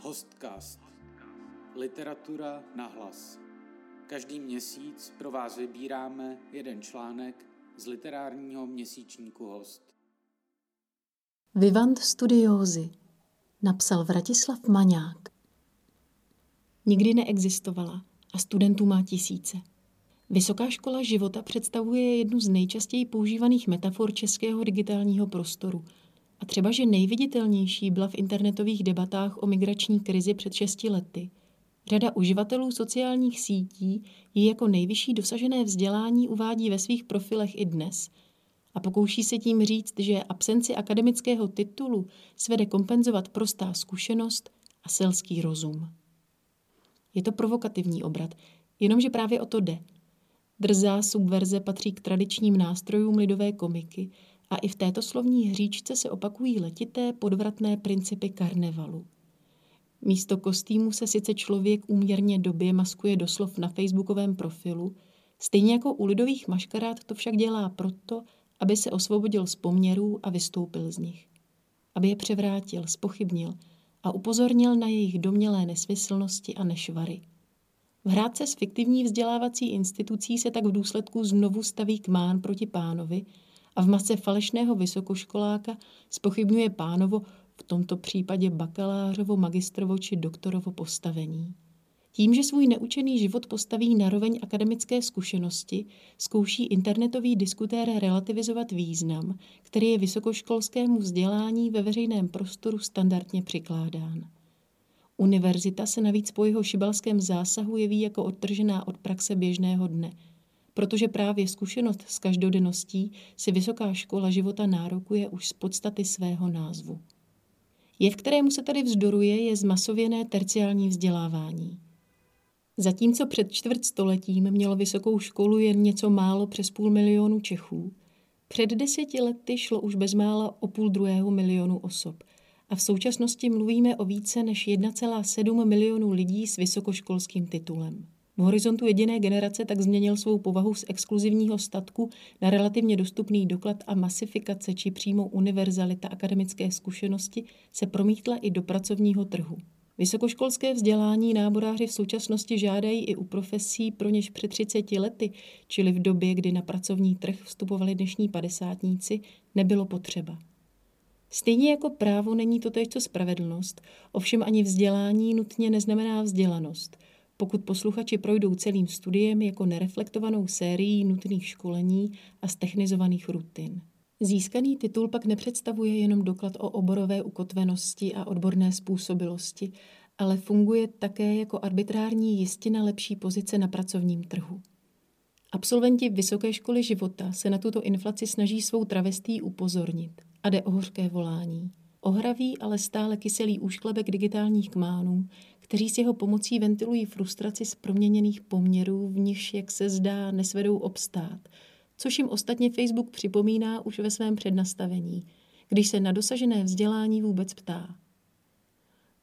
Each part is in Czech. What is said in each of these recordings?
Hostcast. Literatura na hlas. Každý měsíc pro vás vybíráme jeden článek z literárního měsíčníku Host. Vivant Studiózy napsal Vratislav Maňák. Nikdy neexistovala a studentů má tisíce. Vysoká škola života představuje jednu z nejčastěji používaných metafor českého digitálního prostoru – a třeba, že nejviditelnější byla v internetových debatách o migrační krizi před šesti lety. Řada uživatelů sociálních sítí ji jako nejvyšší dosažené vzdělání uvádí ve svých profilech i dnes a pokouší se tím říct, že absenci akademického titulu svede kompenzovat prostá zkušenost a selský rozum. Je to provokativní obrat, jenomže právě o to jde. Drzá subverze patří k tradičním nástrojům lidové komiky a i v této slovní hříčce se opakují letité podvratné principy karnevalu. Místo kostýmu se sice člověk úměrně době maskuje doslov na facebookovém profilu, stejně jako u lidových maškarád to však dělá proto, aby se osvobodil z poměrů a vystoupil z nich. Aby je převrátil, spochybnil a upozornil na jejich domělé nesmyslnosti a nešvary. V hrádce s fiktivní vzdělávací institucí se tak v důsledku znovu staví kmán proti pánovi – a v mase falešného vysokoškoláka spochybňuje pánovo, v tomto případě bakalářovo, magistrovo či doktorovo postavení. Tím, že svůj neučený život postaví na roveň akademické zkušenosti, zkouší internetový diskutér relativizovat význam, který je vysokoškolskému vzdělání ve veřejném prostoru standardně přikládán. Univerzita se navíc po jeho šibalském zásahu jeví jako odtržená od praxe běžného dne – protože právě zkušenost s každodenností si vysoká škola života nárokuje už z podstaty svého názvu. Jev, kterému se tady vzdoruje, je zmasověné terciální vzdělávání. Zatímco před čtvrt stoletím mělo vysokou školu jen něco málo přes půl milionu Čechů, před deseti lety šlo už bezmála o půl druhého milionu osob a v současnosti mluvíme o více než 1,7 milionu lidí s vysokoškolským titulem. V horizontu jediné generace tak změnil svou povahu z exkluzivního statku na relativně dostupný doklad a masifikace či přímo univerzalita akademické zkušenosti se promítla i do pracovního trhu. Vysokoškolské vzdělání náboráři v současnosti žádají i u profesí, pro něž před 30 lety, čili v době, kdy na pracovní trh vstupovali dnešní padesátníci, nebylo potřeba. Stejně jako právo není to co spravedlnost, ovšem ani vzdělání nutně neznamená vzdělanost – pokud posluchači projdou celým studiem jako nereflektovanou sérií nutných školení a stechnizovaných rutin. Získaný titul pak nepředstavuje jenom doklad o oborové ukotvenosti a odborné způsobilosti, ale funguje také jako arbitrární jistina lepší pozice na pracovním trhu. Absolventi Vysoké školy života se na tuto inflaci snaží svou travestí upozornit a jde o hořké volání. Ohravý, ale stále kyselý úšklebek digitálních kmánů, kteří s jeho pomocí ventilují frustraci z proměněných poměrů, v nichž, jak se zdá, nesvedou obstát, což jim ostatně Facebook připomíná už ve svém přednastavení, když se na dosažené vzdělání vůbec ptá.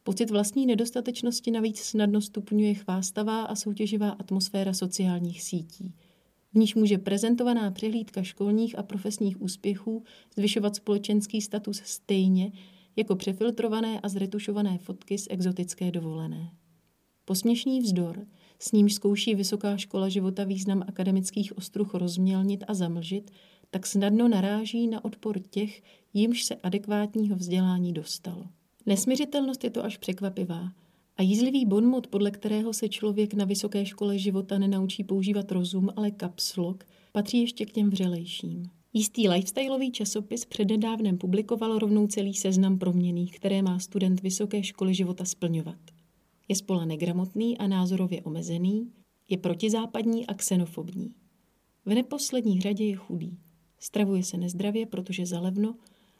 Pocit vlastní nedostatečnosti navíc snadno stupňuje chvástavá a soutěživá atmosféra sociálních sítí, v níž může prezentovaná přehlídka školních a profesních úspěchů zvyšovat společenský status stejně, jako přefiltrované a zretušované fotky z exotické dovolené. Posměšný vzdor, s nímž zkouší vysoká škola života význam akademických ostruh rozmělnit a zamlžit, tak snadno naráží na odpor těch, jimž se adekvátního vzdělání dostalo. Nesměřitelnost je to až překvapivá a jízlivý bonmot, podle kterého se člověk na vysoké škole života nenaučí používat rozum, ale kapslok, patří ještě k těm vřelejším. Jistý lifestyleový časopis přednedávnem publikoval rovnou celý seznam proměných, které má student vysoké školy života splňovat. Je spola negramotný a názorově omezený, je protizápadní a xenofobní. V neposlední řadě je chudý. Stravuje se nezdravě, protože zalevno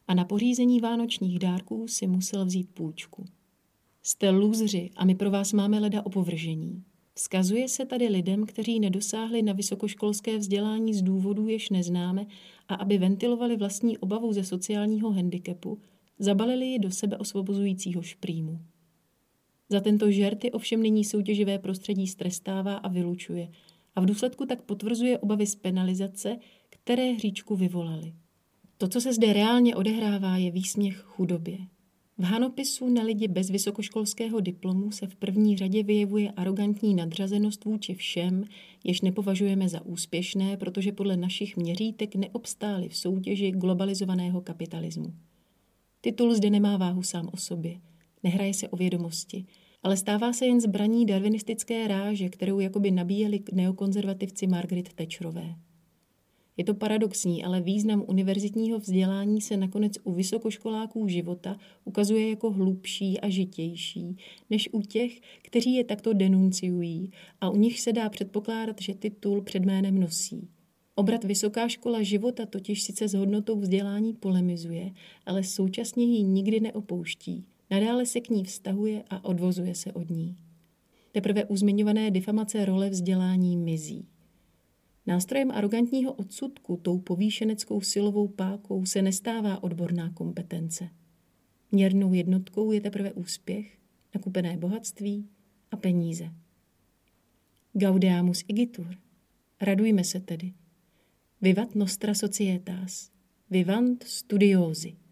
a na pořízení vánočních dárků si musel vzít půjčku. Jste lůzři a my pro vás máme leda opovržení. Vzkazuje se tady lidem, kteří nedosáhli na vysokoškolské vzdělání z důvodů, jež neznáme, a aby ventilovali vlastní obavu ze sociálního handicapu, zabalili ji do sebe osvobozujícího šprýmu. Za tento žerty ovšem nyní soutěživé prostředí strestává a vylučuje a v důsledku tak potvrzuje obavy z penalizace, které hříčku vyvolali. To, co se zde reálně odehrává, je výsměch chudobě. V hanopisu na lidi bez vysokoškolského diplomu se v první řadě vyjevuje arrogantní nadřazenost vůči všem, jež nepovažujeme za úspěšné, protože podle našich měřítek neobstáli v soutěži globalizovaného kapitalismu. Titul zde nemá váhu sám o sobě, nehraje se o vědomosti, ale stává se jen zbraní darwinistické ráže, kterou jakoby nabíjeli neokonzervativci Margaret Thatcherové. Je to paradoxní, ale význam univerzitního vzdělání se nakonec u vysokoškoláků života ukazuje jako hlubší a žitější, než u těch, kteří je takto denunciují a u nich se dá předpokládat, že titul před jménem nosí. Obrat Vysoká škola života totiž sice s hodnotou vzdělání polemizuje, ale současně ji nikdy neopouští. Nadále se k ní vztahuje a odvozuje se od ní. Teprve u zmiňované difamace role vzdělání mizí. Nástrojem arrogantního odsudku, tou povýšeneckou silovou pákou, se nestává odborná kompetence. Měrnou jednotkou je teprve úspěch, nakupené bohatství a peníze. Gaudeamus igitur. Radujme se tedy. Vivat nostra societas. Vivant studiosi.